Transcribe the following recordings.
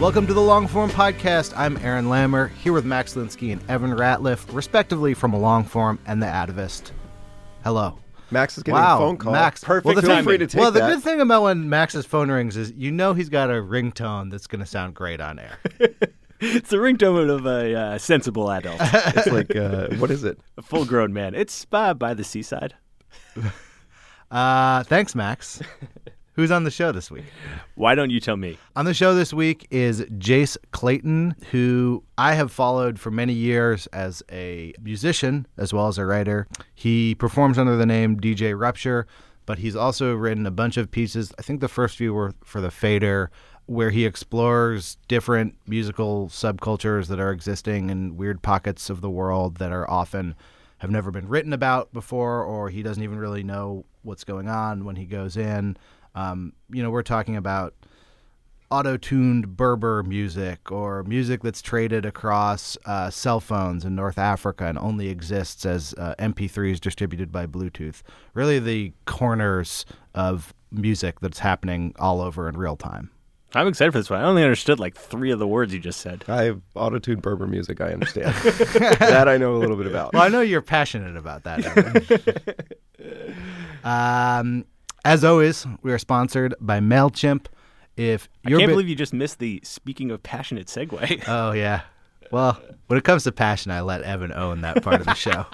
Welcome to the Longform Podcast. I'm Aaron Lammer, here with Max Linsky and Evan Ratliff, respectively from Longform and The Atavist. Hello. Max is getting wow, a phone call. Max. Perfect. Well, the Feel free to take well, the that. good thing about when Max's phone rings is you know he's got a ringtone that's going to sound great on air. It's the ringtone of a uh, sensible adult, it's like, uh, what is it? a full-grown man. It's uh, by the seaside. Uh, thanks, Max. Who's on the show this week? Why don't you tell me? On the show this week is Jace Clayton, who I have followed for many years as a musician as well as a writer. He performs under the name DJ Rupture, but he's also written a bunch of pieces. I think the first few were for the Fader, where he explores different musical subcultures that are existing in weird pockets of the world that are often have never been written about before, or he doesn't even really know what's going on when he goes in. Um, you know, we're talking about auto-tuned Berber music or music that's traded across uh, cell phones in North Africa and only exists as uh, MP3s distributed by Bluetooth. Really, the corners of music that's happening all over in real time. I'm excited for this one. I only understood like three of the words you just said. I have auto-tuned Berber music. I understand. that I know a little bit about. Well, I know you're passionate about that. Um, as always, we are sponsored by Mailchimp. If I you're can't bu- believe you just missed the speaking of passionate segue. Oh yeah. Well, when it comes to passion, I let Evan own that part of the show.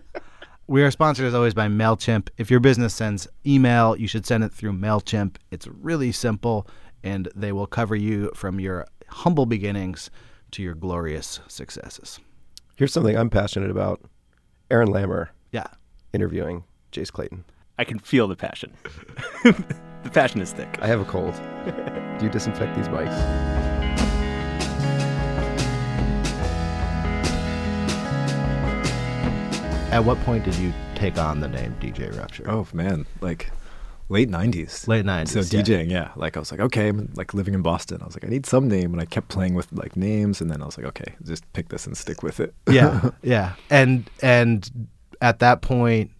we are sponsored as always by Mailchimp. If your business sends email, you should send it through Mailchimp. It's really simple, and they will cover you from your humble beginnings to your glorious successes. Here's something I'm passionate about. Aaron Lammer Yeah. interviewing Jace Clayton. I can feel the passion. the passion is thick. I have a cold. Do you disinfect these mics? At what point did you take on the name DJ Rupture? Oh man, like late '90s. Late 90s, So yeah. DJing, yeah. Like I was like, okay, I'm like living in Boston. I was like, I need some name, and I kept playing with like names, and then I was like, okay, just pick this and stick with it. yeah, yeah. And and at that point,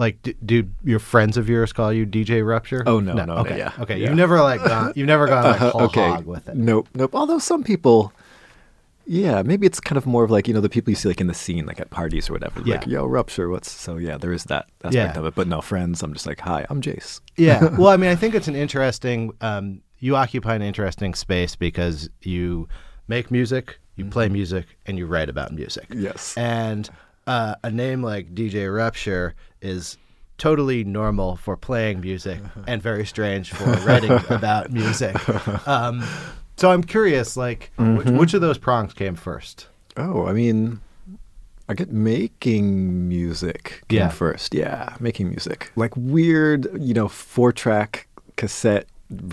like, d- do your friends of yours call you DJ Rupture? Oh, no, no, no, okay, yeah, okay. yeah. You've never like gone. You've never gone like whole okay. hog with it. Nope, nope. Although some people, yeah, maybe it's kind of more of like you know the people you see like in the scene, like at parties or whatever. Like, Yeah. yo, rupture. What's so? Yeah, there is that aspect Yeah. of it. But no, friends. I'm just like, hi, I'm Jace. yeah. Well, I mean, I think it's an interesting. Um, you occupy an interesting space because you make music, you play music, and you write about music. Yes. And uh, a name like DJ Rupture is totally normal for playing music and very strange for writing about music. Um, so I'm curious, like, which, which of those prongs came first? Oh, I mean, I get making music came Yeah. first. Yeah, making music. Like weird, you know, four track cassette,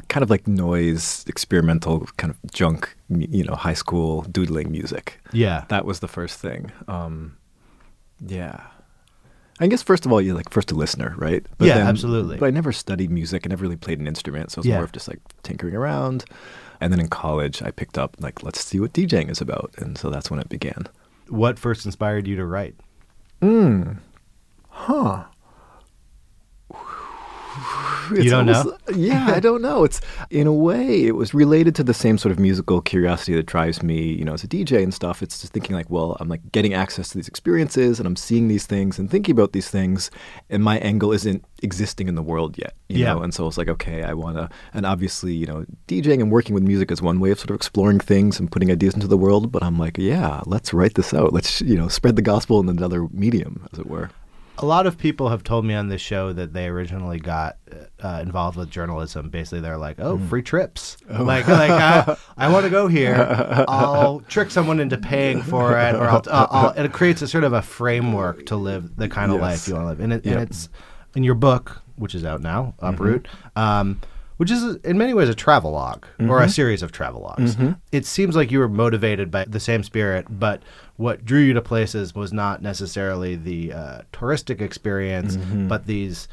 kind of like noise, experimental kind of junk, you know, high school doodling music. Yeah. That was the first thing. Um, yeah. I guess first of all, you're like first a listener, right? Yeah, absolutely. But I never studied music. I never really played an instrument, so it's Yeah. more of just like tinkering around. And then in college, I picked up like, let's see what DJing is about, and so that's when it began. What first inspired you to write? Hmm. It's don't almost- know? yeah, I don't know. It's in a way, it was related to the same sort of musical curiosity that drives me, you know, as a DJ and stuff. It's just thinking like, well, I'm like getting access to these experiences and I'm seeing these things and thinking about these things, and my angle isn't existing in the world yet, you Yeah. know. And so it's like, okay, I want to, and obviously, you know, DJing and working with music is one way of sort of exploring things and putting ideas into the world. But I'm like, yeah, let's write this out. Let's, you know, spread the gospel in another medium, as it were. A lot of people have told me on this show that they originally got uh, involved with journalism. Basically, they're like, "Oh, free trips! Like, like I, I want to go here. I'll trick someone into paying for it, or I'll, uh, I'll." And it creates a sort of a framework to live the kind of Yes. life you want to live. And, it, Yep. and it's in your book, which is out now, Uproot. Um, which is in many ways a travelogue or a series of travelogues. It seems like you were motivated by the same spirit, but what drew you to places was not necessarily the uh, touristic experience, but these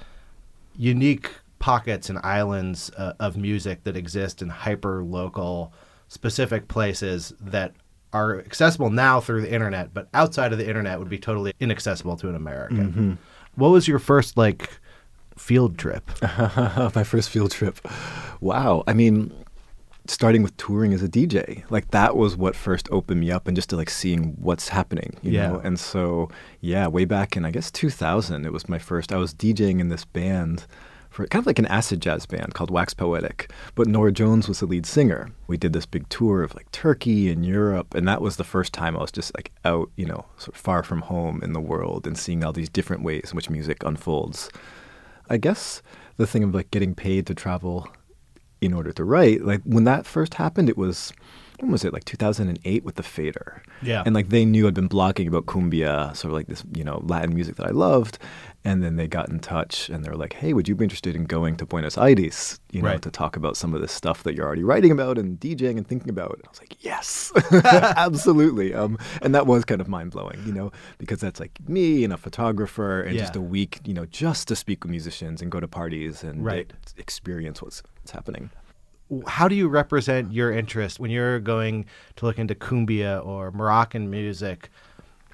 unique pockets and islands uh, of music that exist in hyper local, specific places that are accessible now through the internet, but outside of the internet would be totally inaccessible to an American. What was your first like field trip? my first field trip. Wow. I mean, starting with touring as a DJ, like that was what first opened me up and just to like seeing what's happening, you Yeah. know? And so, yeah, way back in, I guess, 2000, it was my first, I was DJing in this band for kind of like an acid jazz band called Wax Poetic, but Norah Jones was the lead singer. We did this big tour of like Turkey and Europe, and that was the first time I was just like out, you know, sort of far from home in the world and seeing all these different ways in which music unfolds. I guess the thing of like getting paid to travel in order to write, like when that first happened, it was when was it like 2008 with the Fader, Yeah. and like they knew I'd been blogging about cumbia, sort of like this you know Latin music that I loved, and then they got in touch and they were like, hey, would you be interested in going to Buenos Aires, you know, Right. to talk about some of this stuff that you're already writing about and DJing and thinking about? And I was like, yes, absolutely, um, and that was kind of mind blowing, you know, because that's like me and a photographer and just a week, you know, just to speak with musicians and go to parties and Right. experience what's what's happening. how do you represent your interest when you're going to look into cumbia or Moroccan music?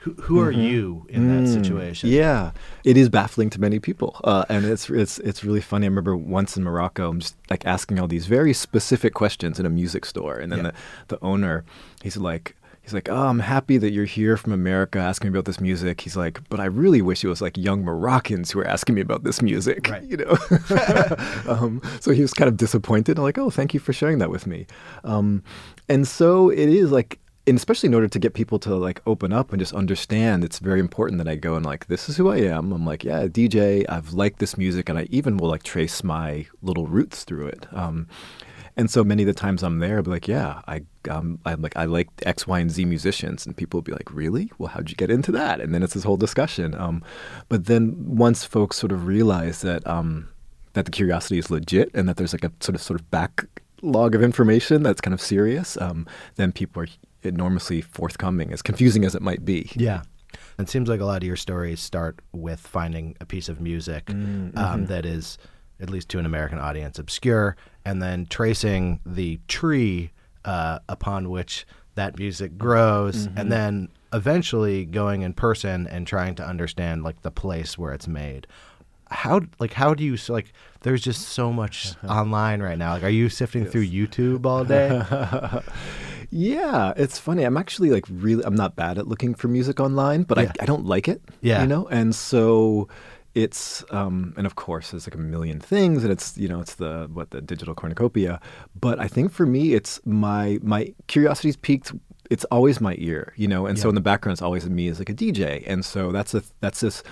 Who, who are you in that situation? Yeah, it is baffling to many people, uh, and it's it's it's really funny. I remember once in Morocco, I'm just like asking all these very specific questions in a music store, and then Yeah. the the owner, he's like. He's like, oh, I'm happy that you're here from America asking me about this music. He's like, but I really wish it was like young Moroccans who were asking me about this music, Right. you know? um, so he was kind of disappointed. I'm like, oh, thank you for sharing that with me. Um, and so it is like, and especially in order to get people to like open up and just understand, it's very important that I go and like, this is who I am. I'm like, yeah, DJ. I've liked this music, and I even will like trace my little roots through it. Um, and so many of the times I'm there, I'll be like, yeah, I, um, I'm like, I like X, Y, and Z musicians, and people will be like, really? Well, how'd you get into that? And then it's this whole discussion. Um, but then once folks sort of realize that um, that the curiosity is legit and that there's like a sort of sort of backlog of information that's kind of serious, um, then people are enormously forthcoming, as confusing as it might be. Yeah. It seems like a lot of your stories start with finding a piece of music Mm, um, mm-hmm. that is, at least to an American audience, obscure, and then tracing the tree uh, upon which that music grows, Mm-hmm. and then eventually going in person and trying to understand like the place where it's made. How like how do you so, like? There's just so much online right now. Like, are you sifting through YouTube all day? Yeah, it's funny. I'm actually like really, I'm not bad at looking for music online, but Yeah. I, I don't like it. Yeah. You know? And so it's, um, and of course, there's like a million things, and it's, you know, it's the, what, the digital cornucopia. But I think for me, it's my, my curiosity's peaked. It's always my ear, you know, and so in the background, it's always me as like a DJ, and so that's a that's this.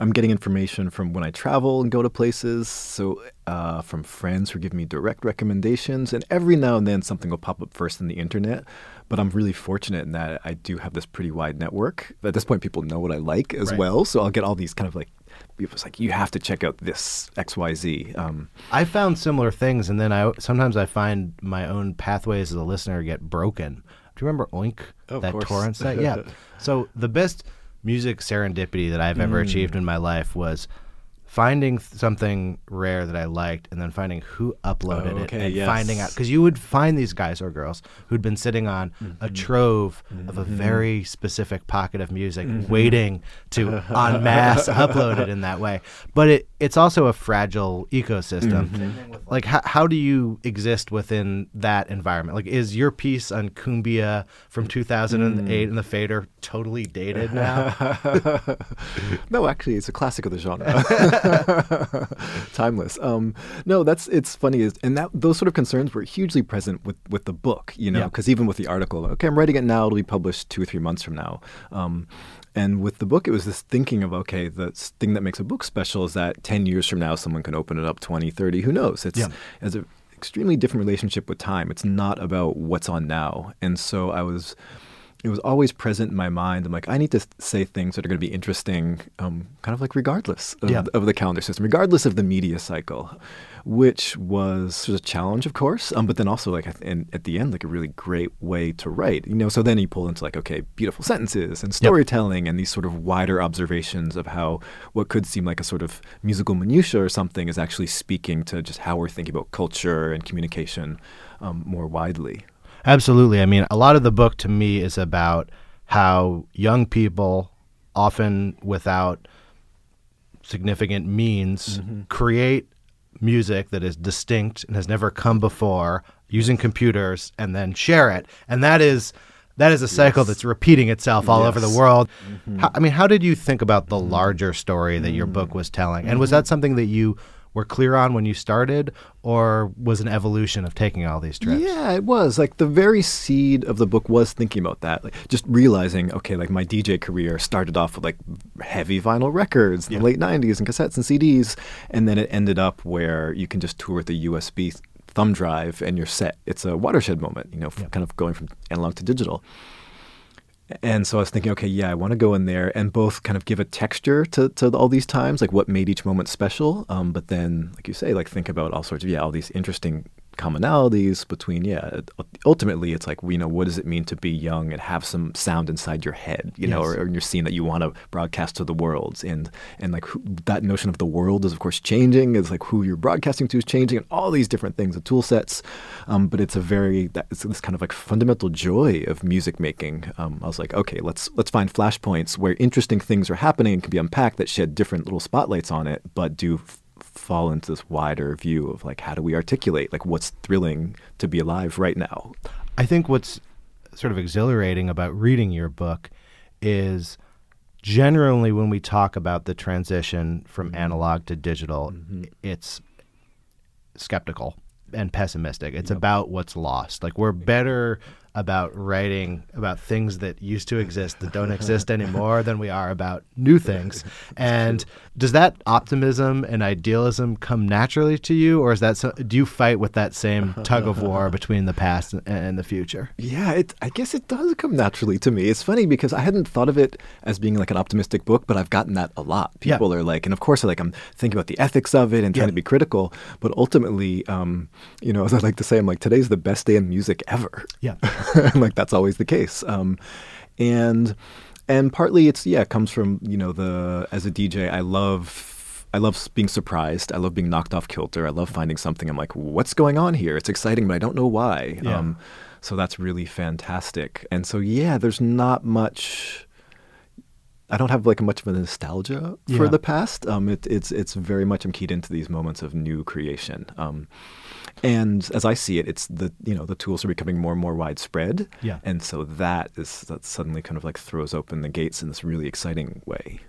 I'm getting information from when I travel and go to places, so uh, from friends who give me direct recommendations, and every now and then something will pop up first in the internet. But I'm really fortunate in that I do have this pretty wide network. At this point, people know what I like as Right. well, so I'll get all these kind of like people's like, you have to check out this X Y Z. Um, I found similar things, and then I sometimes I find my own pathways as a listener get broken. Do you remember Oink? Of that torrent site? Yeah. so the best music serendipity that I've ever Mm. achieved in my life was finding something rare that I liked and then finding who uploaded Oh, it okay, and yes. finding out because you would find these guys or girls who'd been sitting on Mm-hmm. a trove of a very specific pocket of music Mm-hmm. waiting to en masse upload it in that way but it it's also a fragile ecosystem Mm-hmm. like how, how do you exist within that environment like is your piece on cumbia from 2008 Mm. in the fader totally dated now no, actually, it's a classic of the genre. Timeless. Um, no, that's it's funny, is and that those sort of concerns were hugely present with with the book. You know, Yeah. because even with the article, okay, I'm writing it now; it'll be published two or three months from now. Um, and with the book, it was this thinking of okay, the thing that makes a book special is that ten years from now, someone can open it up, 20, 30, who knows? It's Yeah. as a extremely different relationship with time. It's not about what's on now. And so I was it was always present in my mind. I'm like, I need to say things that are going to be interesting, um, kind of like regardless of, Yeah. of the calendar system, regardless of the media cycle, which was sort of a challenge, of course, um, but then also like, and at the end, like a really great way to write, you know. So then you pull into like, okay, beautiful sentences and storytelling and these sort of wider observations of how what could seem like a sort of musical minutia or something is actually speaking to just how we're thinking about culture and communication um, more widely. Absolutely. I mean, a lot of the book to me is about how young people, often without significant means, mm-hmm. create music that is distinct and has never come before using computers and then share it. And that is that is a cycle that's repeating itself all over the Yes. world. Mm-hmm. How, I mean, how did you think about the mm-hmm. larger story that your book was telling? And was that something that you were clear on when you started or was an evolution of taking all these trips? Yeah, it was. Like the very seed of the book was thinking about that. Like just realizing, okay, like my DJ career started off with like heavy vinyl records in the late 90s and cassettes and CDs. And then it ended up where you can just tour with a USB thumb drive and you're set. It's a watershed moment, you know, f- kind of going from analog to digital. And so I was thinking, okay, yeah, I want to go in there and both kind of give a texture to, to all these times, like what made each moment special. Um, but then, like you say, like think about all sorts of, yeah, all these interesting commonalities between, yeah, ultimately it's like, you know, what does it mean to be young and have some sound inside your head, you know, or, or in your scene that you want to broadcast to the world. And, and like who, that notion of the world is, of course, changing, is like who you're broadcasting to is changing and all these different things, the tool sets. Um, but it's a very, that, it's this kind of like fundamental joy of music making. Um, I was like, okay, let's, let's find flashpoints where interesting things are happening and can be unpacked that shed different little spotlights on it, but do f- fall into this wider view of like, how do we articulate, like what's thrilling to be alive right now? I think what's sort of exhilarating about reading your book is generally when we talk about the transition from mm-hmm. analog to digital, mm-hmm. it's skeptical and pessimistic. It's about what's lost. Like we're better about writing about things that used to exist that don't exist anymore than we are about new things. And does that optimism and idealism come naturally to you, or is that so, do you fight with that same tug of war between the past and, and the future? Yeah, it, I guess it does come naturally to me. It's funny because I hadn't thought of it as being like an optimistic book, but I've gotten that a lot. Yeah. People are like, and of course, like I'm thinking about the ethics of it and trying Yeah. to be critical. But ultimately, um, you know, as I like to say, I'm like, today's the best day in music ever. Yeah. like that's always the case. Um, and and partly it's yeah, it comes from you know the as a DJ, I love I love being surprised. I love being knocked off kilter. I love finding something. I'm like, what's going on here? It's exciting, but I don't know why. Yeah. Um, so that's really fantastic. And so yeah, there's not much. I don't have like much of a nostalgia for Yeah. the past. Um, it, it's it's very much I'm keyed into these moments of new creation. Um, and as I see it, it's the you know the tools are becoming more and more widespread. Yeah. And so that is that suddenly kind of like throws open the gates in this really exciting way.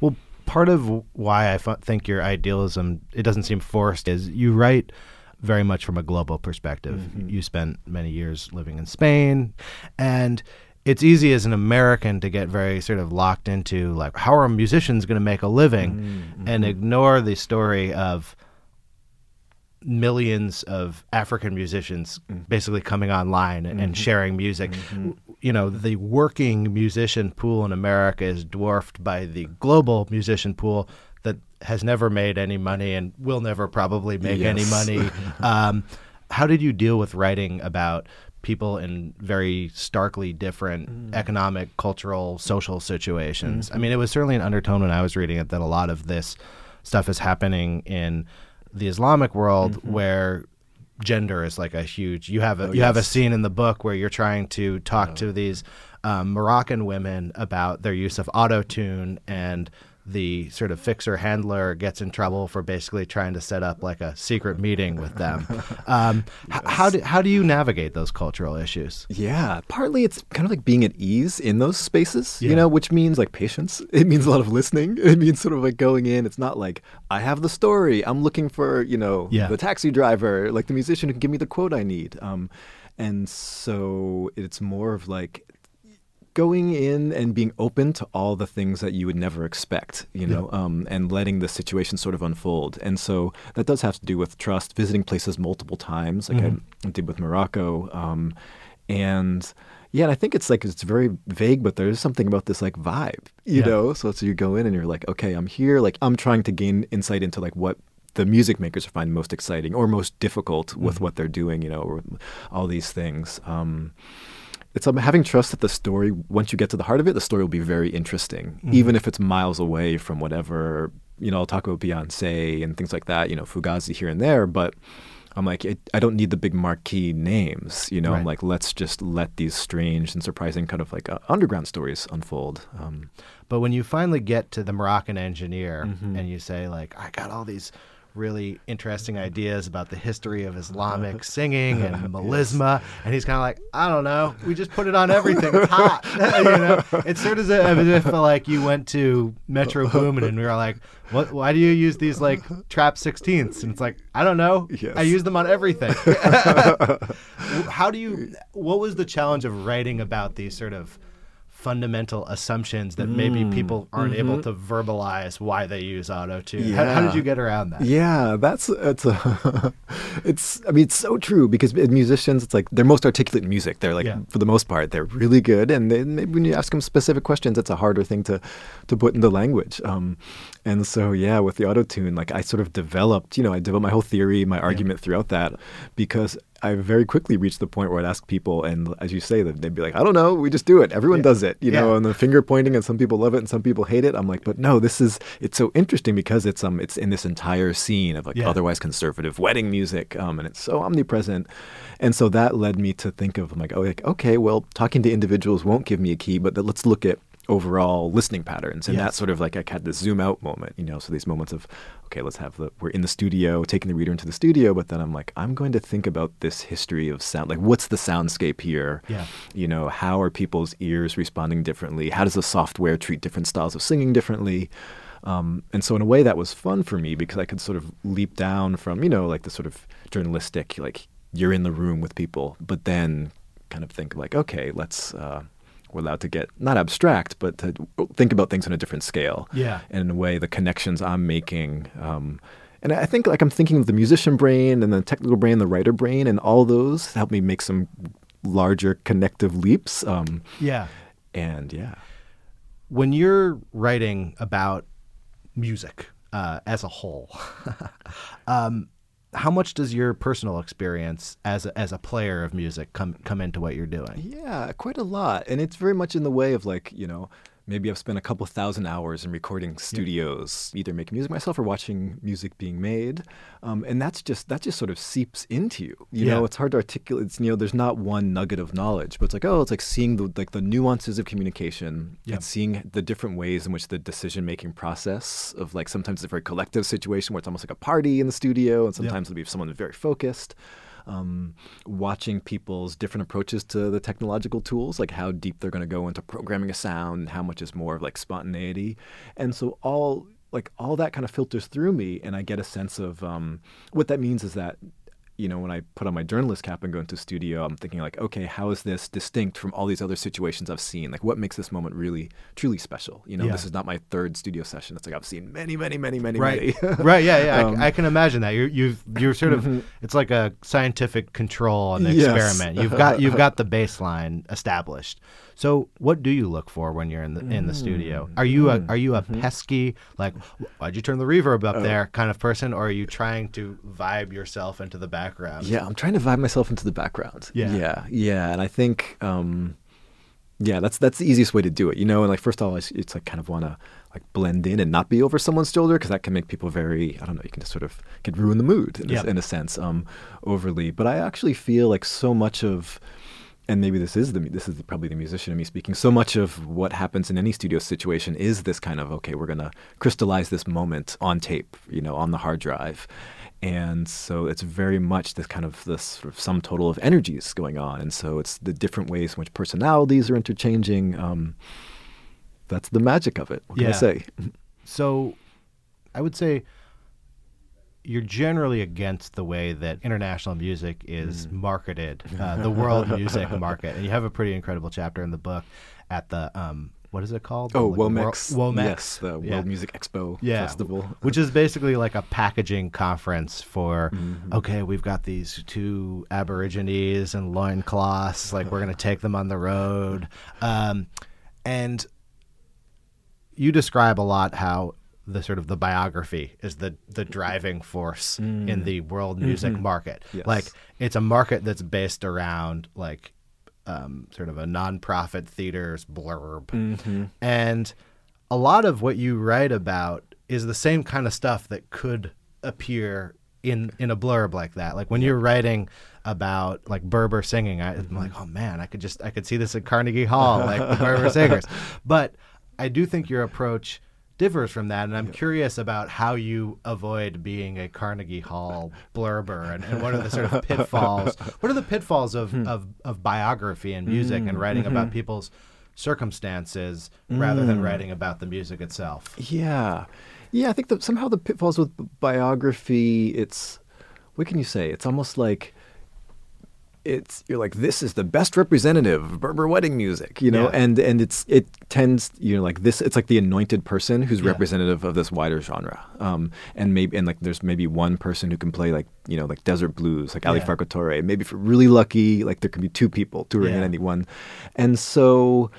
Well, part of why I think your idealism it doesn't seem forced is you write very much from a global perspective. Mm-hmm. You spent many years living in Spain, and it's easy as an American to get very sort of locked into like how are musicians going to make a living, mm, and mm-hmm. ignore the story of millions of African musicians mm. basically coming online and, and sharing music. W- You know, the working musician pool in America is dwarfed by the global musician pool that has never made any money and will never probably make any money. um, how did you deal with writing about people in very starkly different mm. economic, cultural, social situations? I mm-hmm. mean, it was certainly an undertone when I was reading it that a lot of this stuff is happening in the Islamic world Mm-hmm. where gender is like a huge. You have a you have a Oh, scene in the book where you're trying to talk to these um, Moroccan women about their use of auto tune and. The sort of fixer handler gets in trouble for basically trying to set up like a secret meeting with them. Um, h- how do how do you navigate those cultural issues? Yeah, partly it's kind of like being at ease in those spaces, Yeah. you know, which means like patience. It means a lot of listening. It means sort of like going in. It's not like I have the story. I'm looking for, you know, Yeah. the taxi driver, like the musician who can give me the quote I need. Um, and so it's more of like going in and being open to all the things that you would never expect, you know, um, and letting the situation sort of unfold. And so that does have to do with trust, visiting places multiple times, like I did with Morocco. Um, and yeah, and I think it's like it's very vague, but there's something about this like vibe, you Yeah. know. So, so you go in and you're like, okay, I'm here. Like I'm trying to gain insight into like what the music makers find most exciting or most difficult with what they're doing, you know, or all these things. Um, it's um, having trust that the story, once you get to the heart of it, the story will be very interesting, even if it's miles away from whatever. You know, I'll talk about Beyonce and things like that. You know, Fugazi here and there, but I'm like, it, I don't need the big marquee names. You know, I'm like, let's just let these strange and surprising kind of like uh, underground stories unfold. Um, But when you finally get to the Moroccan engineer Mm-hmm. and you say like, I got all these really interesting ideas about the history of Islamic singing and melisma, and he's kind of like, I don't know, we just put it on everything. It's hot, you know. It's sort of as if like you went to Metro Boomin and we were like, what? Why do you use these like trap sixteenths? And it's like, I don't know. Yes. I use them on everything. How do you? What was the challenge of writing about these sort of fundamental assumptions that maybe Mm, people aren't able mm-hmm. to verbalize why they use auto tune? How, how did you get around that? Yeah, that's it's a, it's I mean it's so true because musicians it's like they're most articulate in music. They're like Yeah. for the most part they're really good, and they, maybe when you ask them specific questions, it's a harder thing to to put into language. Um, and so yeah, with the auto tune, like I sort of developed, you know, I developed my whole theory, my argument throughout that because I very quickly reached the point where I'd ask people, and as you say, that they'd be like, "I don't know, we just do it. Everyone Yeah. does it," you know, and the finger pointing, and some people love it, and some people hate it. I'm like, but no, this is it's so interesting because it's um it's in this entire scene of like Yeah. otherwise conservative wedding music, um, and it's so omnipresent, and so that led me to think of like, oh, like okay, well, talking to individuals won't give me a key, but let's look at overall listening patterns and Yes. that sort of like I had this zoom out moment, you know. So these moments of okay, let's have the we're in the studio, taking the reader into the studio, but then I'm like, I'm going to think about this history of sound. Like, what's the soundscape here? Yeah. You know, how are people's ears responding differently? How does the software treat different styles of singing differently? Um, and so in a way that was fun for me because I could sort of leap down from, you know, like the sort of journalistic, like you're in the room with people, but then kind of think like, okay, let's, uh, we're allowed to get not abstract, but to think about things on a different scale. Yeah. And in a way, the connections I'm making. Um, and I think like I'm thinking of the musician brain and the technical brain, the writer brain, and all those help me make some larger connective leaps. Um, Yeah. and yeah. When you're writing about music uh, as a whole, um, how much does your personal experience as a, as a player of music come come into what you're doing? Yeah, quite a lot. And it's very much in the way of like, you know, maybe I've spent a couple thousand hours in recording studios, either making music myself or watching music being made. Um, and that's just, that just sort of seeps into you. You Yeah. know, it's hard to articulate. It's, you know, there's not one nugget of knowledge, but it's like, oh, it's like seeing the, like the nuances of communication Yeah. and seeing the different ways in which the decision making process of like, sometimes it's a very collective situation where it's almost like a party in the studio. And sometimes it'll be someone very focused um, watching people's different approaches to the technological tools, like how deep they're going to go into programming a sound, how much is more of like spontaneity, and so all like all that kind of filters through me, and I get a sense of um, what that means is that. You know, when I put on my journalist cap and go into studio, I'm thinking like, okay, how is this distinct from all these other situations I've seen? Like, what makes this moment really, truly special? You know, Yeah. this is not my third studio session. It's like I've seen many, many, many, many, Right, many. right, yeah, yeah. I- Um, I, can imagine that. You're you've you're sort of it's like a scientific control on the Yes. experiment. You've got you've got the baseline established. So, what do you look for when you're in the in the studio? Are you a are you a pesky like why'd you turn the reverb up there kind of person, or are you trying to vibe yourself into the background? Yeah, I'm trying to vibe myself into the background. Yeah. yeah, yeah. And I think, um, Yeah, that's that's the easiest way to do it, you know. And like first of all, it's, it's like kind of want to like blend in and not be over someone's shoulder because that can make people very I don't know. You can just sort of can ruin the mood in, Yep. a, in a sense, um, overly. But I actually feel like so much of and maybe this is the this is probably the musician in me speaking. So much of what happens in any studio situation is this kind of okay, we're gonna crystallize this moment on tape, you know, on the hard drive, and so it's very much this kind of this sort of sum total of energies going on, and so it's the different ways in which personalities are interchanging. Um, that's the magic of it. What can I say? So, I would say you're generally against the way that international music is Mm. marketed, uh, the world music market, and you have a pretty incredible chapter in the book at the um, what is it called? Oh, Like, Womex. Womex. Yes, the World Yeah. Music Expo yeah, Festival. which is basically like a packaging conference for Mm-hmm. okay, we've got these two Aborigines and loincloths, like we're gonna take them on the road, um, and you describe a lot how the sort of the biography is the the driving force in mm. the world music mm-hmm. market. Yes. Like it's a market that's based around like um, sort of a nonprofit theater's blurb, mm-hmm. and a lot of what you write about is the same kind of stuff that could appear in in a blurb like that. Like when you're writing about like Berber singing, I, I'm mm-hmm. like, oh man, I could just I could see this at Carnegie Hall, like the Berber singers. But I do think your approach differs from that, and I'm curious about how you avoid being a Carnegie Hall blurber, and, and what are the sort of pitfalls? What are the pitfalls of hmm. of, of biography and music and hmm. writing about mm-hmm. people's circumstances rather than hmm. writing about the music itself? Yeah, yeah. I think that somehow the pitfalls with biography, it's what can you say? It's almost like it's you're like this is the best representative of Berber wedding music, you know, Yeah. and and it's it tends you know like this. It's like the anointed person who's Yeah. representative of this wider genre, um, and maybe and like there's maybe one person who can play like you know like desert blues, like Ali Yeah. Farka Maybe if you're really lucky, like there can be two people touring in any one, and so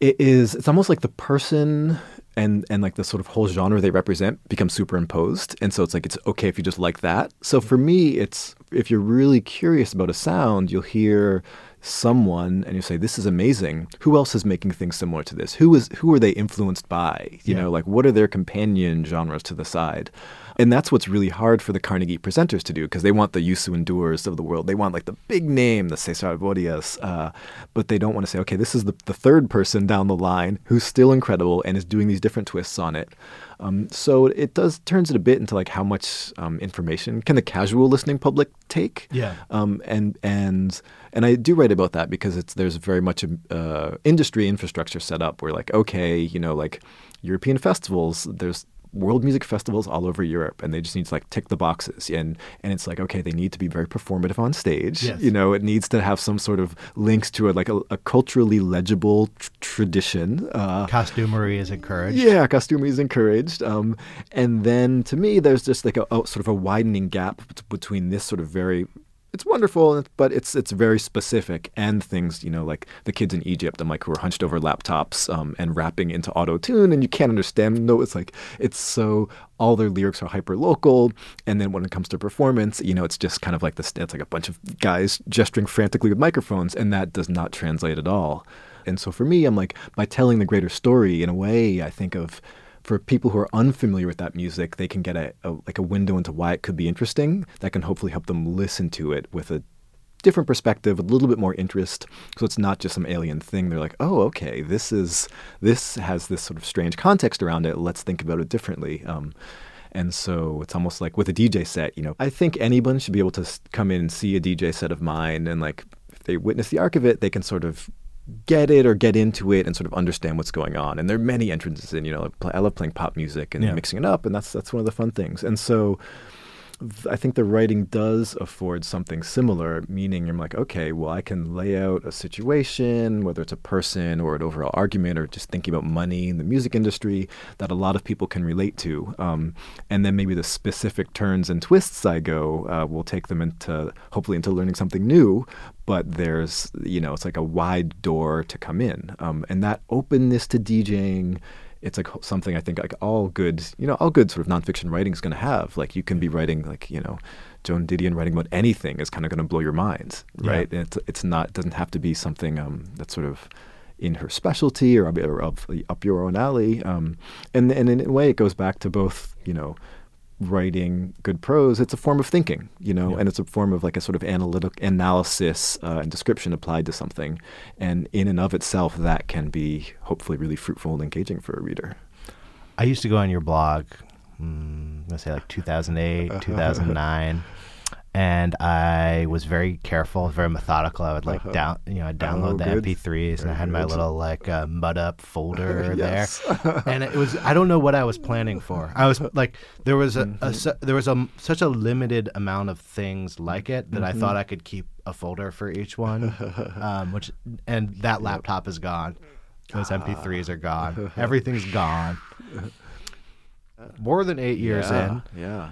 it is it's almost like the person and and like the sort of whole genre they represent becomes superimposed and so it's like it's okay if you just like that so for me it's if you're really curious about a sound you'll hear someone and you say this is amazing who else is making things similar to this who is who are they influenced by you Yeah. know like what are their companion genres to the side and that's what's really hard for the Carnegie presenters to do because they want the Youssou N'Dours of the world. They want like the big name, the Cesária Évoras, uh, but they don't want to say, okay, this is the, the third person down the line who's still incredible and is doing these different twists on it. Um, so it does turns it a bit into like how much um, information can the casual listening public take? Yeah. Um, and and and I do write about that because it's there's very much a uh, industry infrastructure set up where like okay, you know, like European festivals, there's world music festivals all over Europe, and they just need to like tick the boxes, and and it's like okay, they need to be very performative on stage. Yes. You know, it needs to have some sort of links to a, like a, a culturally legible tr- tradition. Uh, Costumery is encouraged. yeah, costume is encouraged. Um, and then to me, there's just like a, a sort of a widening gap between this sort of very it's wonderful, but it's it's very specific and things you know like the kids in Egypt and like who are hunched over laptops um, and rapping into auto tune and you can't understand. No, it's like it's so all their lyrics are hyper local, and then when it comes to performance, you know, it's just kind of like this. It's like a bunch of guys gesturing frantically with microphones, and that does not translate at all. And so for me, I'm like by telling the greater story in a way, I think of for people who are unfamiliar with that music, they can get a, a like a window into why it could be interesting that can hopefully help them listen to it with a different perspective, a little bit more interest. So it's not just some alien thing. They're like, oh, okay, this is this has this sort of strange context around it. Let's think about it differently. Um, and so it's almost like with a DJ set, you know, I think anyone should be able to come in and see a DJ set of mine and like if they witness the arc of it, they can sort of get it or get into it and sort of understand what's going on. And there are many entrances in, you know, like, I love playing pop music and Yeah. mixing it up, and that's that's one of the fun things. And so I think the writing does afford something similar, meaning I'm like, okay, well, I can lay out a situation, whether it's a person or an overall argument or just thinking about money in the music industry that a lot of people can relate to. Um, and then maybe the specific turns and twists I go uh, will take them into, hopefully, into learning something new. But there's, you know, it's like a wide door to come in. Um, and that openness to DJing it's like something I think like all good, you know, all good sort of nonfiction writing is going to have. Like you can be writing like you know, Joan Didion writing about anything is kind of going to blow your mind, Yeah. right? And it's it's not it doesn't have to be something um, that's sort of in her specialty or, up- or up, up your own alley. Um, and and in a way, it goes back to both, you know, writing good prose. It's a form of thinking, you know, Yeah. and it's a form of like a sort of analytic analysis uh, and description applied to something. And in and of itself, that can be hopefully really fruitful and engaging for a reader. I used to go on your blog, mm, let's say like 2008, 2009, and I was very careful, very methodical. I would like down, you know, I'd download Oh, the good. MP3s, and I had my little like uh, Mudd Up folder Yes. there, and it was I don't know what I was planning for. I was like, there was a, a su- there was a such a limited amount of things like it that I thought I could keep a folder for each one, um, which and that laptop is gone. Those MP3s are gone. Everything's gone. More than eight years in, Yeah.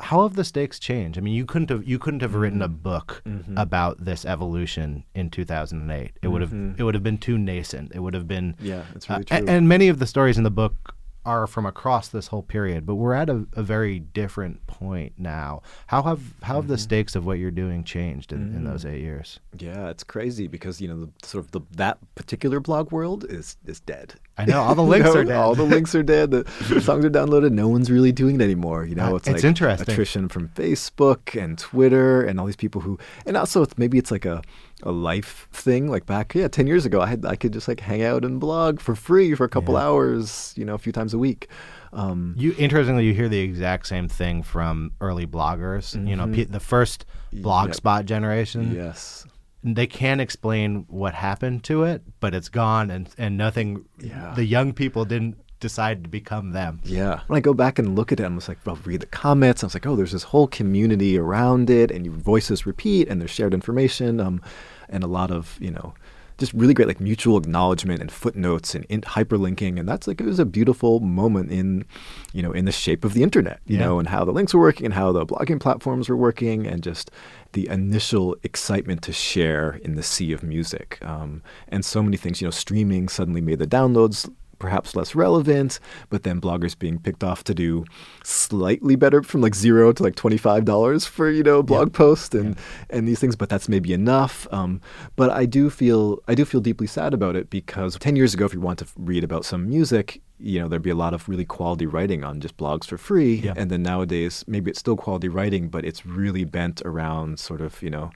How have the stakes changed? I mean, you couldn't have you couldn't have written a Mm-hmm. book about this evolution in 2008. It would have it would have been too nascent. It would have been Mm-hmm. Yeah, it's uh, really true. and many of the stories in the book are from across this whole period, but we're at a, a very different point now. How have how have the Mm-hmm. stakes of what you're doing changed in, in those eight years? Yeah, it's crazy because you know the sort of the that particular blog world is is dead. I know all the links are dead. All the links are dead. The, songs are downloaded. No one's really doing it anymore. You know, Uh, it's, it's like interesting. attrition from Facebook and Twitter and all these people who, and also it's, maybe it's like a, a life thing. Like back, yeah, ten years ago, I had I could just like hang out and blog for free for a couple Yeah. hours. You know, a few times a week. Um, You interestingly, you hear the exact same thing from early bloggers. You know, pe- the first blogspot Mm-hmm. Yep. generation. yes. They can't explain what happened to it, but it's gone, and and nothing. Yeah. The young people didn't decide to become them. Yeah. When I go back and look at it, I'm just like, I'll read the comments. I was like, oh, there's this whole community around it, and your voices repeat, and there's shared information, um, and a lot of, you know, just really great like mutual acknowledgement and footnotes and in- hyperlinking, and that's like it was a beautiful moment in, you know, in the shape of the internet, you Yeah. know, and how the links were working and how the blogging platforms were working, and just the initial excitement to share in the sea of music, um, and so many things. You know, streaming suddenly made the downloads perhaps less relevant, but then bloggers being picked off to do slightly better from like zero to like twenty five dollars for you know blog post and and these things. But that's maybe enough. Um, but I do feel I do feel deeply sad about it because ten years ago, if you want to read about some music. You know, there'd be a lot of really quality writing on just blogs for free. Yeah. And then nowadays, maybe it's still quality writing, but it's really bent around sort of, you know,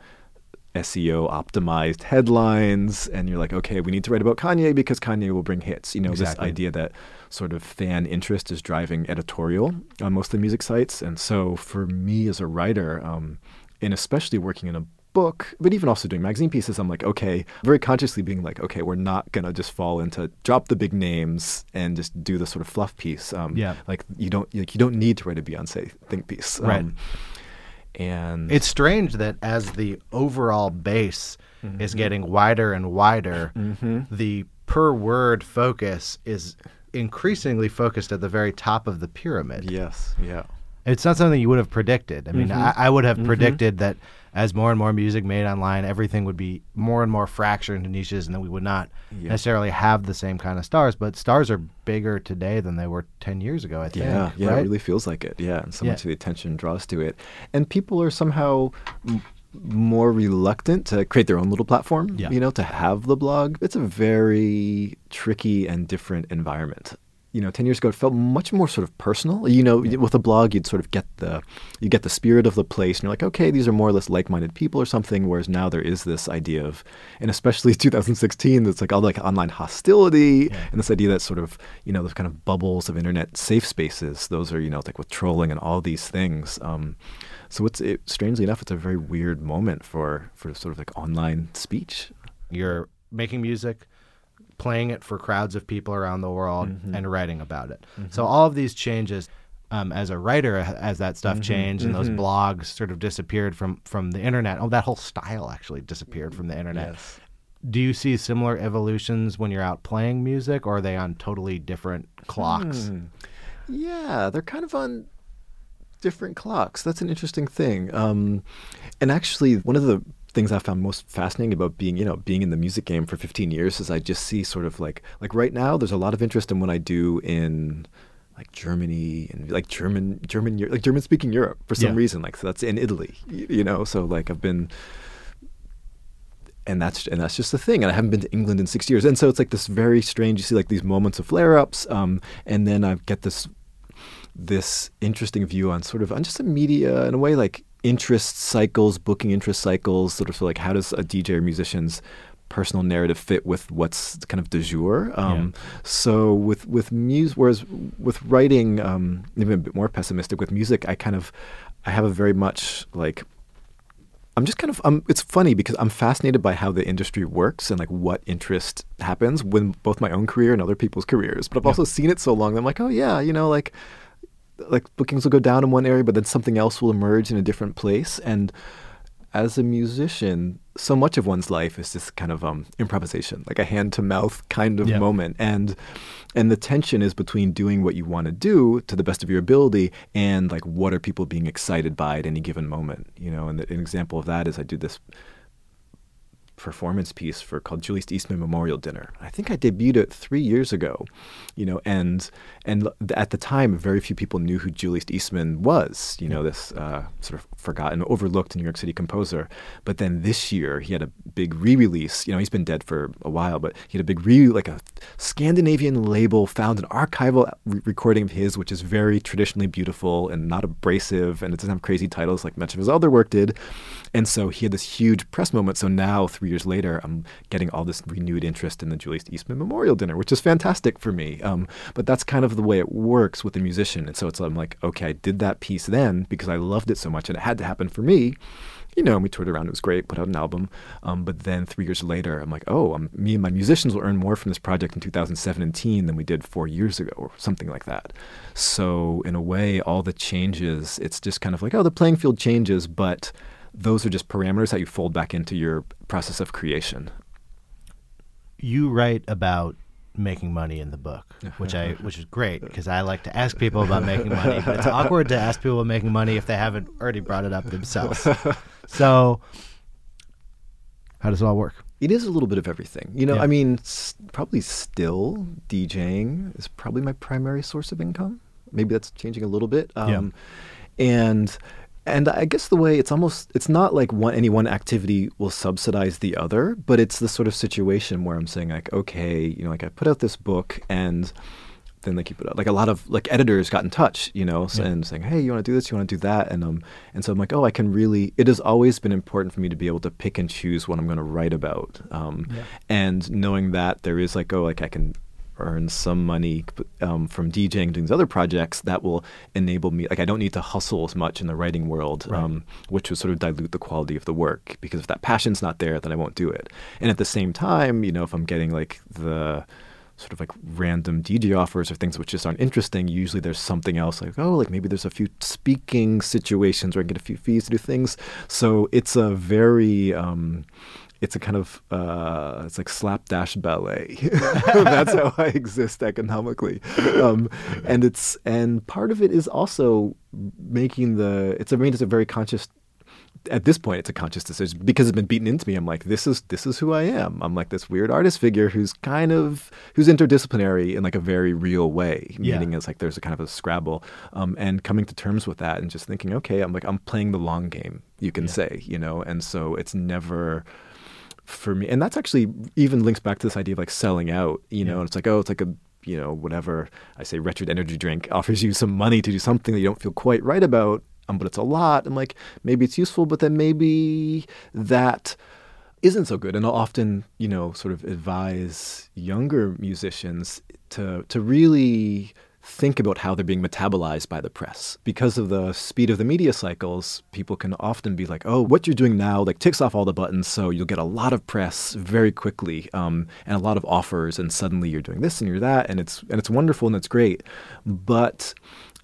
SEO optimized headlines, and you're like, okay, we need to write about Kanye because Kanye will bring hits. You know, Exactly. this idea that sort of fan interest is driving editorial on most of the music sites. And so for me as a writer, um, and especially working in a book, but even also doing magazine pieces, I'm like, okay, very consciously being like, okay, we're not gonna just fall into drop the big names and just do the sort of fluff piece. Um, Yeah. like you don't like you don't need to write a Beyonce think piece. Right. And It's strange that as the overall base Mm-hmm. is getting wider and wider, the per word focus is increasingly focused at the very top of the pyramid. yes, yeah. It's not something you would have predicted. I mean, Mm-hmm. I, I would have predicted that as more and more music made online, everything would be more and more fractured into niches, and then we would not Yeah. necessarily have the same kind of stars. But stars are bigger today than they were ten years ago. I think. Yeah, yeah, right? it really feels like it. Yeah, and so Yeah. much of the attention draws to it, and people are somehow more reluctant to create their own little platform. Yeah. You know, to have the blog. It's a very tricky and different environment. You know, ten years ago, it felt much more sort of personal. You know, with a blog, you'd sort of get the you get the spirit of the place, and you're like, okay, these are more or less like-minded people or something. Whereas now there is this idea of, and especially 2016, it's like all like online hostility and this idea that sort of you know those kind of bubbles of internet safe spaces. Those are you know like with trolling and all these things. Um, so it's it, strangely enough, it's a very weird moment for for sort of like online speech. You're making music, playing it for crowds of people around the world, Mm-hmm. and writing about it. So all of these changes. Um, as a writer, as that stuff Mm-hmm. changed and those blogs sort of disappeared from from the internet, oh, that whole style actually disappeared from the internet. Do you see similar evolutions when you're out playing music, or are they on totally different clocks? Hmm. Yeah, they're kind of on different clocks. That's an interesting thing. Um, and actually, one of the things I found most fascinating about being, you know, being in the music game for 15 years is I just see sort of like, like right now, there's a lot of interest in what I do in like Germany and like German German like German speaking Europe for some Yeah. reason like so that's in Italy you know so like I've been and that's and that's just the thing and I haven't been to England in 6 years and so it's like this very strange you see like these moments of flare ups um, and then I get this this interesting view on sort of on just the media in a way like interest cycles, booking interest cycles, sort of so like how does a DJ or musician's personal narrative fit with what's kind of de jour. Um, So with with music, whereas with writing, um, even a bit more pessimistic with music, I kind of I have a very much like I'm just kind of um, it's funny because I'm fascinated by how the industry works and like what interest happens when both my own career and other people's careers. But I've also seen it so long that I'm like, oh yeah, you know, like like bookings will go down in one area, but then something else will emerge in a different place. And as a musician, so much of one's life is this kind of um, improvisation, like a hand to mouth kind of moment. And and the tension is between doing what you want to do to the best of your ability and like what are people being excited by at any given moment. You know, and the, an example of that is I did this performance piece for called Julius Eastman Memorial Dinner. I think I debuted it three years ago, you know, and and at the time, very few people knew who Julius Eastman was. You know, this uh, sort of forgotten, overlooked New York City composer. But then this year, he had a big re-release. You know, he's been dead for a while, but he had a big re like a Scandinavian label found an archival re- recording of his, which is very traditionally beautiful and not abrasive, and it doesn't have crazy titles like much of his other work did. And so he had this huge press moment. So now, three years later, I'm getting all this renewed interest in the Julius Eastman Memorial Dinner, which is fantastic for me. Um, but that's kind of the way it works with a musician. And so it's I'm like, okay, I did that piece then because I loved it so much, and it had to happen for me. You know, and we toured around. It was great. Put out an album. Um, but then three years later, I'm like, oh, um, me and my musicians will earn more from this project in 2017 than we did four years ago, or something like that. So in a way, all the changes, it's just kind of like, oh, the playing field changes, but those are just parameters that you fold back into your process of creation. you write about making money in the book, which I which is great because I like to ask people about making money, but it's awkward to ask people about making money if they haven't already brought it up themselves. So, how does it all work? It is a little bit of everything. You know, Yeah. I mean, s- probably still DJing is probably my primary source of income. Maybe that's changing a little bit. Yeah. Um, And and I guess the way it's almost it's not like one any one activity will subsidize the other, but it's the sort of situation where I'm saying like, okay, you know, like I put out this book and then they keep it up. Like a lot of like editors got in touch, you know, s- and saying, "Hey, you want to do this? You want to do that?" And um, and so I'm like, "Oh, I can really." It has always been important for me to be able to pick and choose what I'm going to write about, um, and knowing that there is like, oh, like I can earn some money um, from DJing, doing these other projects that will enable me. Like I don't need to hustle as much in the writing world, um, which would sort of dilute the quality of the work. Because if that passion's not there, then I won't do it. And at the same time, you know, if I'm getting like the sort of like random DJ offers or things which just aren't interesting, usually there's something else like, oh, like maybe there's a few speaking situations where I can get a few fees to do things. So it's a very, um, it's a kind of, uh, it's like slapdash ballet. That's how I exist economically. Um, and it's, and part of it is also making the, it's, I mean, it's a very conscious at this point it's a conscious decision because it's been beaten into me i'm like this is this is who i am i'm like this weird artist figure who's kind of who's interdisciplinary in like a very real way Yeah. meaning it's like there's a kind of a scrabble um, and coming to terms with that and just thinking okay i'm like i'm playing the long game you can say you know and so it's never for me and that's actually even links back to this idea of like selling out you know and it's like oh it's like a you know whatever i say wretched energy drink offers you some money to do something that you don't feel quite right about um, but it's a lot i'm like maybe it's useful but then maybe that isn't so good. And i'll often you know sort of advise younger musicians to to really think about how they're being metabolized by the press. Because of the speed of the media cycles, people can often be like, oh, what you're doing now like ticks off all the buttons, so you'll get a lot of press very quickly um, and a lot of offers, and suddenly you're doing this and you're that, and it's and it's wonderful and it's great. But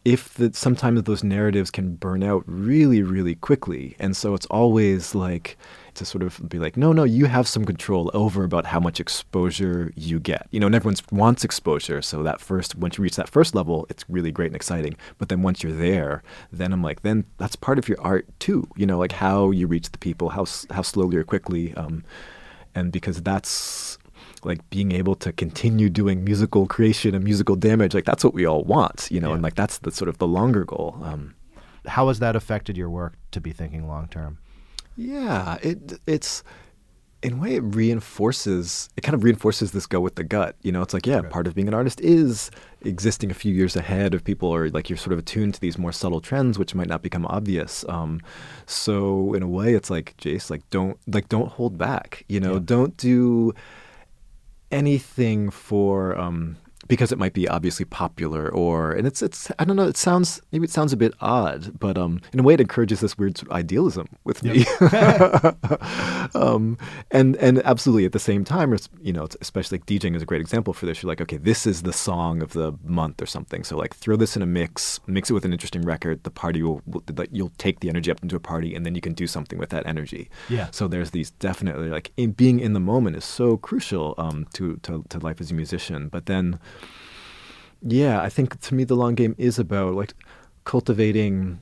if the, sometimes those narratives can burn out really, really quickly. And so it's always like to sort of be like, no, no, you have some control over about how much exposure you get. You know, and everyone wants exposure. So that first, once you reach that first level, it's really great and exciting. But then once you're there, then I'm like, then that's part of your art too. You know, like how you reach the people, how, how slowly or quickly. Um, and because that's like being able to continue doing musical creation and musical damage. Like that's what we all want, you know, Yeah. and like that's the sort of the longer goal. Um, How has that affected your work to be thinking long term? Yeah, it it's in a way it reinforces it kind of reinforces this go with the gut. You know, it's like yeah, part of being an artist is existing a few years ahead of people, or like you're sort of attuned to these more subtle trends which might not become obvious. Um, so in a way, it's like Jace, like don't like don't hold back. You know, don't do anything for um, because it might be obviously popular or and it's it's I don't know it sounds maybe it sounds a bit odd but um, in a way it encourages this weird sort of idealism with me. Um, and and absolutely at the same time you know it's, especially like DJing is a great example for this. You're like okay this is the song of the month or something. So like throw this in a mix mix it with an interesting record. The party will, will like you'll take the energy up into a party and then you can do something with that energy. Yeah. so there's these definitely like in, being in the moment is so crucial um, to, to to life as a musician. But then, yeah, I think to me the long game is about like cultivating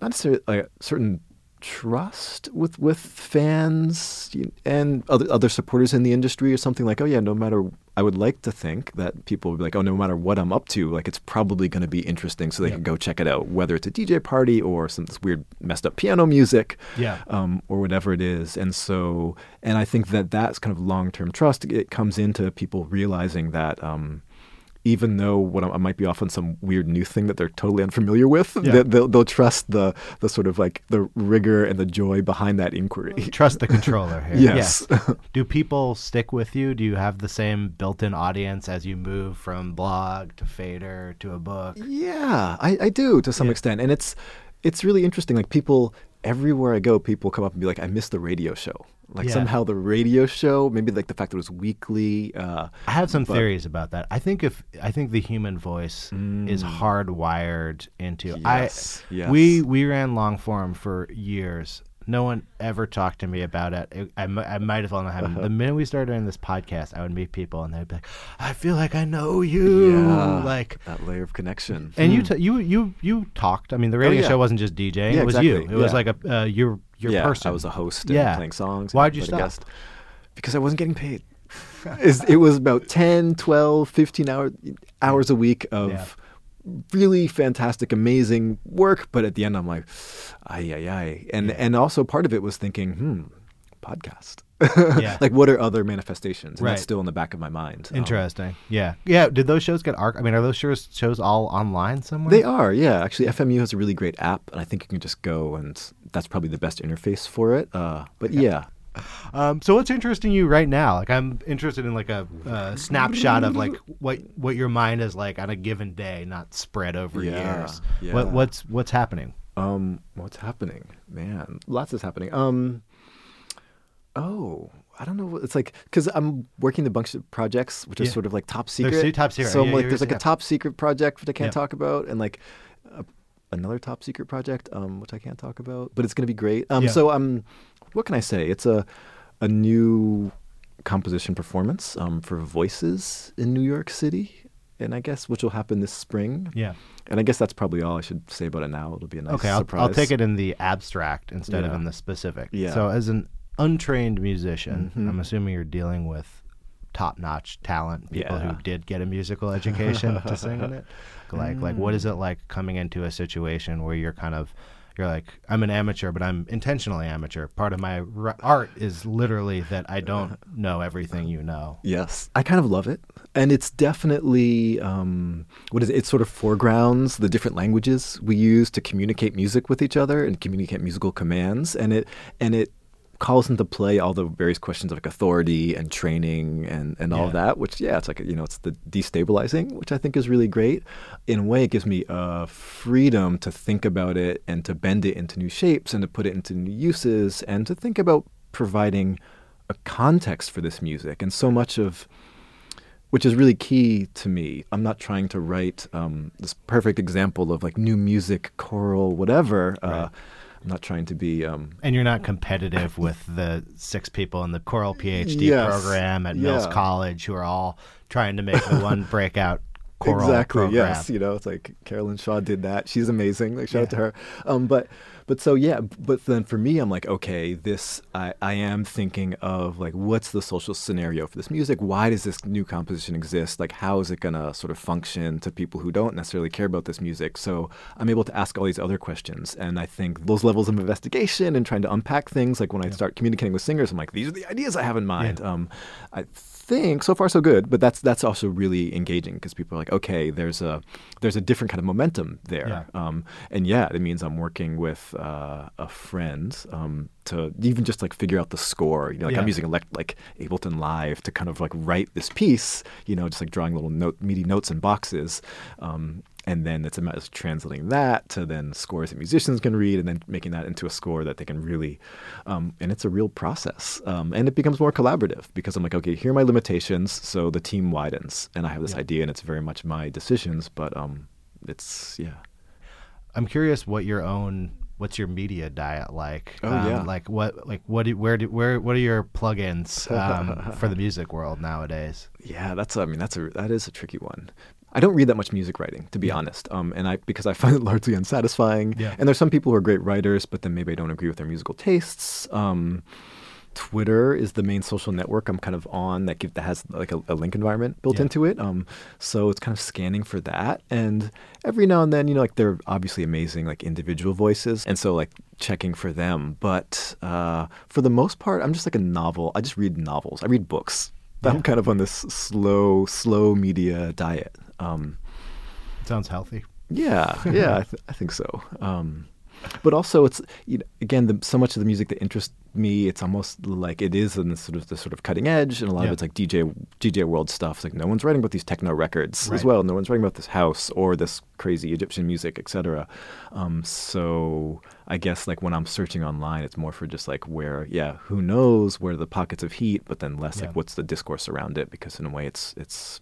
not necessarily like certain trust with with fans and other other supporters in the industry or something like oh yeah no matter I would like to think that people would be like oh no matter what I'm up to like it's probably going to be interesting so they can go check it out whether it's a DJ party or some this weird messed up piano music Yeah. um, or whatever it is. And so, and I think that that's kind of long term trust. It comes into people realizing that um, even though what I might be off on some weird new thing that they're totally unfamiliar with, Yeah. they, they'll, they'll trust the the sort of like the rigor and the joy behind that inquiry. Trust the controller here. Yes. Yeah. Do people stick with you? Do you have the same built-in audience as you move from blog to fader to a book? Yeah, I, I do to some Yeah. extent, and it's it's really interesting. Like people everywhere I go, people come up and be like, "I miss the radio show." Like Yeah. somehow the radio show, maybe like the fact that it was weekly. Uh, I have some but- theories about that. I think if I think the human voice is hardwired into Mm. Yes, I yes. we we ran long form for years. No one ever talked to me about it. It- I, I might as well not have. Uh-huh. The minute we started doing this podcast, I would meet people and they'd be like, "I feel like I know you." Yeah, Like, that layer of connection. and you t- you you you talked. I mean, the radio Hmm. Oh, yeah. show wasn't just DJing; Yeah, it was you. exactly. It was like a uh, your your yeah, person. I was a host and Yeah. playing songs. Why'd you stop? Because I wasn't getting paid. It was about 10, 12, 15 hour, hours a week of really fantastic, amazing work. But at the end, I'm like, ay, ay, ay. And, and also part of it was thinking, hmm, podcast. Yeah. like, what are other manifestations? And Right. that's still in the back of my mind. Um, Interesting. yeah. Yeah. Did those shows get arc? I mean, are those shows shows all online somewhere? They are, yeah. Actually, FMU has a really great app, and I think you can just go, and that's probably the best interface for it. Uh, but yeah, Um, so what's interesting you right now? Like I'm interested in like a uh, snapshot of like what what your mind is like on a given day, not spread over Yeah, years. yeah. What what's what's happening? Um, what's happening, man? Lots is happening. Um, oh, I don't know. what It's like because I'm working the bunch of projects, which is Yeah. sort of like top secret. se- top secret. So I'm Yeah, like, there's like yeah. a top secret project which I can't Yeah. talk about, and like a, another top secret project, um, which I can't talk about, but it's gonna be great. Um, Yeah. so um, what can I say? It's a a new composition performance um for voices in New York City, and I guess which will happen this spring. Yeah. And I guess that's probably all I should say about it now. It'll be a nice Okay, I'll, surprise. I'll take it in the abstract instead of in the specific. Yeah. So as an untrained musician, Mhm. I'm assuming you're dealing with top-notch talent, people Yeah. who did get a musical education to sing in it. Like, like, what Mm. it like coming into a situation where you're kind of, you're like, I'm an amateur, but I'm intentionally amateur. Part of my r- art is literally that I don't know everything you know. Yes, I kind of love it, and it's definitely um, what is it? It sort of foregrounds the different languages we use to communicate music with each other and communicate musical commands, and it and it calls into play all the various questions of like authority and training and and all Yeah. that. Which yeah, it's like you know it's the destabilizing, which I think is really great. In a way, it gives me a freedom to think about it and to bend it into new shapes and to put it into new uses and to think about providing a context for this music. And so much of which is really key to me. I'm not trying to write um, this perfect example of like new music, choral, whatever. Uh, I'm not trying to be. Um, And you're not competitive with the six people in the choral PhD Yes. program at Mills Yeah. College who are all trying to make the one breakout choral exactly. program. Yes. You know, it's like Caroline Shaw did that. She's amazing. Like shout out to her. Um, but but so yeah, but then for me, I'm like, okay, this I, I am thinking of like what's the social scenario for this music? Why does this new composition exist? Like how is it gonna sort of function to people who don't necessarily care about this music? So I'm able to ask all these other questions, and I think those levels of investigation and trying to unpack things, like when I start communicating with singers, I'm like, these are the ideas I have in mind. Um, I think so far so good, but that's that's also really engaging because people are like, okay, there's a there's a different kind of momentum there, Yeah. um, and yeah, it means I'm working with uh, a friend um, to even just like figure out the score. You know, like I'm using elect, like Ableton Live to kind of like write this piece. You know, just like drawing little note MIDI notes in boxes. Um, and then it's a matter of translating that to then scores that musicians can read, and then making that into a score that they can really. Um, and it's a real process, um, and it becomes more collaborative because I'm like, okay, here are my limitations, so the team widens, and I have this idea, and it's very much my decisions, but um, it's yeah. I'm curious what your own what's your media diet like? Oh, Um, yeah. like what like what do, where do, where what are your plugins um, for the music world nowadays? Yeah, that's I mean that's a that is a tricky one. I don't read that much music writing, to be honest, um, and I because I find it largely unsatisfying. Yeah. And there's some people who are great writers, but then maybe I don't agree with their musical tastes. Um, Twitter is the main social network I'm kind of on that give, that has like a, a link environment built Yeah. into it. Um, so it's kind of scanning for that, and every now and then, you know, like they're obviously amazing like individual voices, and so like checking for them. But uh, for the most part, I'm just like a novel. I just read novels. I read books. I'm kind of on this slow, slow media diet. Um, It Sounds healthy. yeah, yeah, I, th- I think so. Um, but also, it's you know, again, the, so much of the music that interests me, it's almost like it is in the sort of the sort of cutting edge, and a lot Yeah. of it's like DJ DJ world stuff. It's like no one's writing about these techno records Right. as well. No one's writing about this house or this crazy Egyptian music, etc. Um, so I guess like when I'm searching online, it's more for just like where, yeah, who knows where the pockets of heat, but then less Yeah. like what's the discourse around it, because in a way, it's it's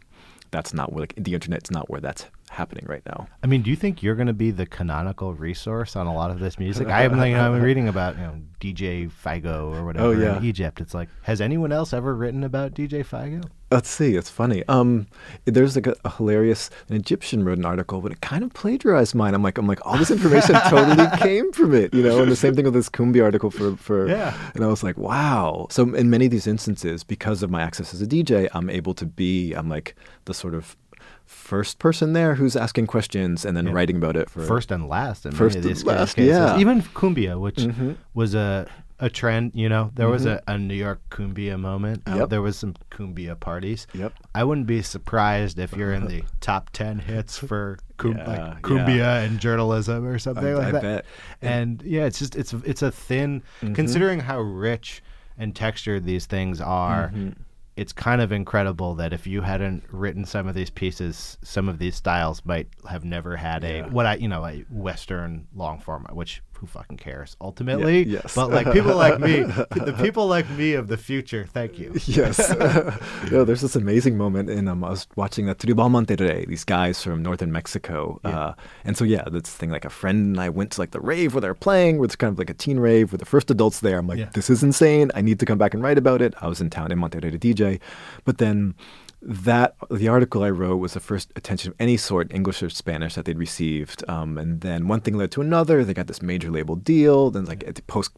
that's not where like the internet's not where that's happening right now. I mean, do you think you're going to be the canonical resource on a lot of this music? I am, you know, I'm reading about you know DJ Figo or oh, whatever Oh, yeah. in Egypt. It's like, has anyone else ever written about DJ Figo? Let's see. It's funny. Um, there's like a, a hilarious an Egyptian wrote an article, but it kind of plagiarized mine. I'm like, I'm like, all this information totally came from it, you know. And the same thing with this cumbia article for for. Yeah. And I was like, wow. So in many of these instances, because of my access as a DJ, I'm able to be. I'm like the sort of first person there who's asking questions and then Yeah. writing about it for First and last. In First many of and last, cases. yeah. Mm-hmm. Even cumbia, which was a a trend. You know, there was a, a New York cumbia moment. Uh, there was some cumbia parties. Yep. I wouldn't be surprised if you're in the top ten hits for cum- Yeah, like cumbia and journalism or something I- like I that. bet. And yeah, it's just it's it's a thin. Mm-hmm. Considering how rich and textured these things are. Mm-hmm. It's kind of incredible that if you hadn't written some of these pieces, some of these styles might have never had a what I you know a Western long format, which who fucking cares ultimately. Yeah, yes. But like people like me, the people like me of the future, thank you. Yes. no, there's this amazing moment in um, I was watching the Tribal Monterrey, these guys from northern Mexico. Uh, and so yeah, this thing like a friend and I went to like the rave where they're playing, where it's kind of like a teen rave with the first adults there. I'm like, Yeah. this is insane. I need to come back and write about it. I was in town in Monterrey to DJ. But then that the article I wrote was the first attention of any sort, English or Spanish, that they'd received. Um, and then one thing led to another. They got this major label deal. Then like at the post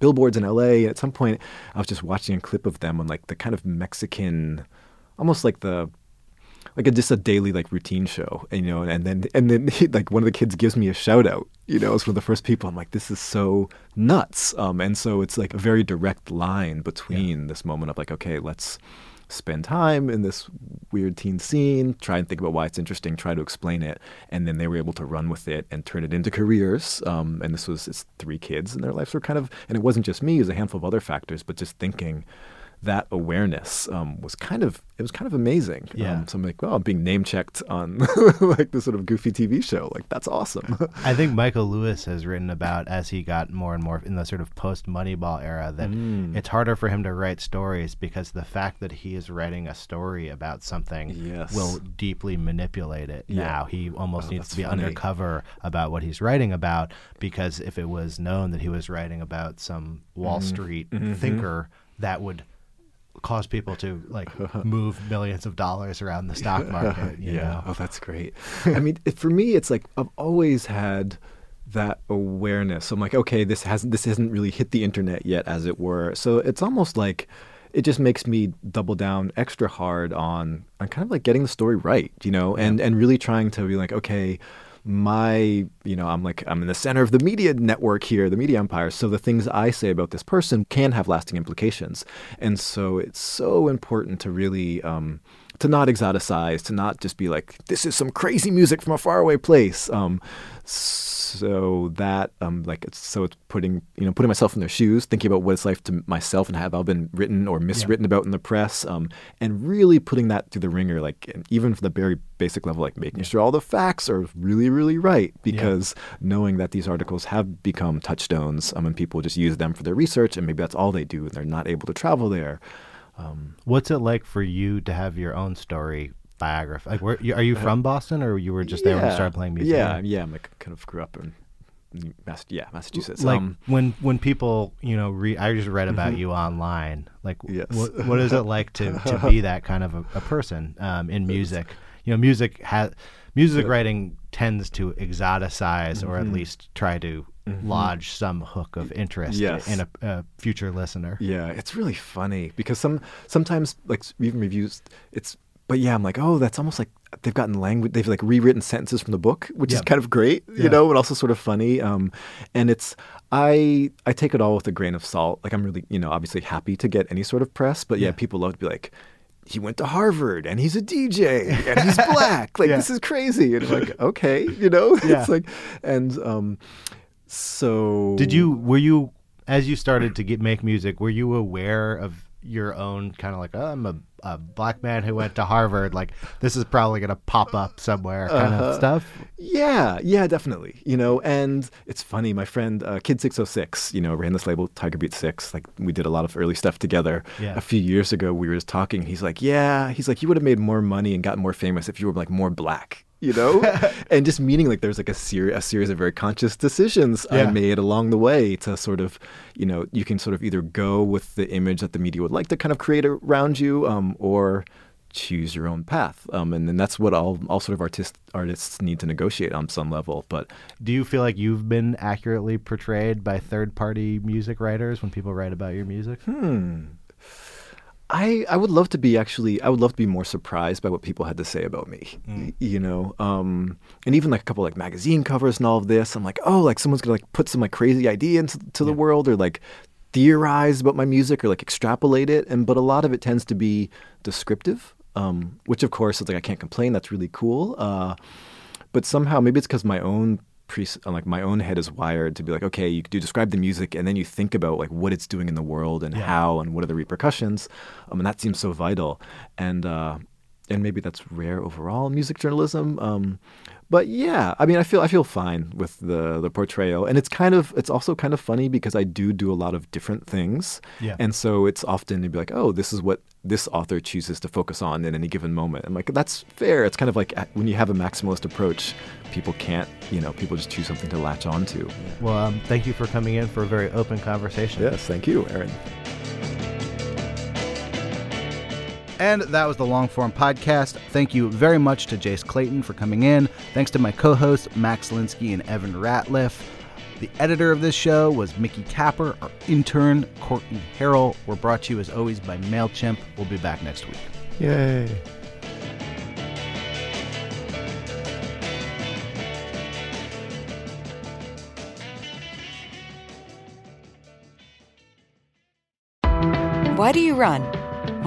billboards in LA. At some point, I was just watching a clip of them on like the kind of Mexican, almost like the like a, just a daily like routine show, and, you know, and then and then like one of the kids gives me a shout out. You know, it's one of the first people. I'm like, this is so nuts. Um, and so it's like a very direct line between this moment of like, okay, let's spend time in this weird teen scene, try and think about why it's interesting, try to explain it, and then they were able to run with it and turn it into careers. Um, and this was three kids, and their lives were kind of, and it wasn't just me; it was a handful of other factors, but just thinking that awareness um, was kind of it was kind of amazing. Yeah. Um, so I'm like, well, I'm being name checked on like this sort of goofy TV show. Like that's awesome. I think Michael Lewis has written about as he got more and more in the sort of post Moneyball era that Mm. it's harder for him to write stories because the fact that he is writing a story about something Yes. will deeply manipulate it. Yeah. Now he almost Oh, needs to be funny. undercover about what he's writing about because if it was known that he was writing about some Wall Mm-hmm. Street thinker, that would cause people to like move millions of dollars around the stock market. You yeah. know? Oh, that's great. I mean, it, for me, it's like I've always had that awareness. So I'm like, okay, this hasn't this hasn't really hit the internet yet, as it were. So it's almost like it just makes me double down extra hard on on kind of like getting the story right, you know, and and really trying to be like, okay, my you know i'm like i'm in the center of the media network here the media empire. So the things i say about this person can have lasting implications. And so it's so important to really um, to not exoticize to not just be like this is some crazy music from a faraway place. Um, so that um, like it's so it's putting you know putting myself in their shoes thinking about what it's like to myself and have I been written or miswritten about in the press um, and really putting that through the ringer like even for the very basic level like making sure all the facts are really really right because knowing that these articles have become touchstones um, and people just use them for their research and maybe that's all they do and they're not able to travel there What's it like for you to have your own story biography? Like, where, are you from Boston, or you were just there when you started playing music? yeah yeah I'm like kind of grew up in Mass- yeah Massachusetts Like um, when when people you know re- I just read about you online. Like, Yes. what, what is it like to, to be that kind of a, a person um, in music? You know, music has music writing tends to exoticize or at least try to lodge some hook of interest Yes. in a, a future listener. Yeah, it's really funny because some sometimes like even reviews it's but yeah, I'm like, oh, that's almost like they've gotten language they've like rewritten sentences from the book, which is kind of great, you Yeah. know, and also sort of funny. Um and it's I I take it all with a grain of salt. Like I'm really, you know, obviously happy to get any sort of press, but yeah, Yeah. people love to be like he went to Harvard and he's a DJ and he's black. Like Yeah. this is crazy. And I'm like, okay, you know? Yeah. It's like and um so Did you were you as you started to get make music? Were you aware of your own kind of like oh, I'm a, a black man who went to Harvard? Like this is probably gonna pop up somewhere, kind Uh-huh. of stuff. Yeah, yeah, definitely. You know, and it's funny. My friend uh, Kid Six Hundred Six, you know, ran this label Tigerbeat6. Like we did a lot of early stuff together. Yeah. A few years ago, we were just talking. He's like, "Yeah," he's like, "You would have made more money and gotten more famous if you were like more black." You know, and just meaning like there's like a series, a series of very conscious decisions Yeah. I made along the way to sort of, you know, you can sort of either go with the image that the media would like to kind of create around you, um, or choose your own path. Um, and then that's what all all sort of artists artists need to negotiate on some level. But Do you feel like you've been accurately portrayed by third party music writers when people write about your music? Hmm. I I would love to be actually I would love to be more surprised by what people had to say about me. y- You know, um, and even like a couple like magazine covers and all of this. I'm like, oh, like someone's gonna like put some like crazy idea into to the world or like theorize about my music or like extrapolate it. And but a lot of it tends to be descriptive, um, which of course is like I can't complain. That's really cool. Uh, but somehow maybe it's because my own pre like my own head is wired to be like okay you do describe the music and then you think about like what it's doing in the world and how and what are the repercussions um, and that seems so vital. And uh and maybe that's rare overall in music journalism um but yeah i mean i feel i feel fine with the the portrayal and it's kind of it's also kind of funny because i do do a lot of different things Yeah. and so it's often to be like oh this is what this author chooses to focus on in any given moment. I'm like, that's fair. It's kind of like uh, when you have a maximalist approach, people can't, you know, people just choose something to latch on to. Well, um, thank you for coming in for a very open conversation. Yes, thank you, Aaron. And that was the long form podcast. Thank you very much to Jace Clayton for coming in. Thanks to my co hosts, Max Linsky and Evan Ratliff. The editor of this show was Mickey Capper. Our intern, Courtney Harrell. We're brought to you as always by MailChimp. We'll be back next week. Yay. Why do you run?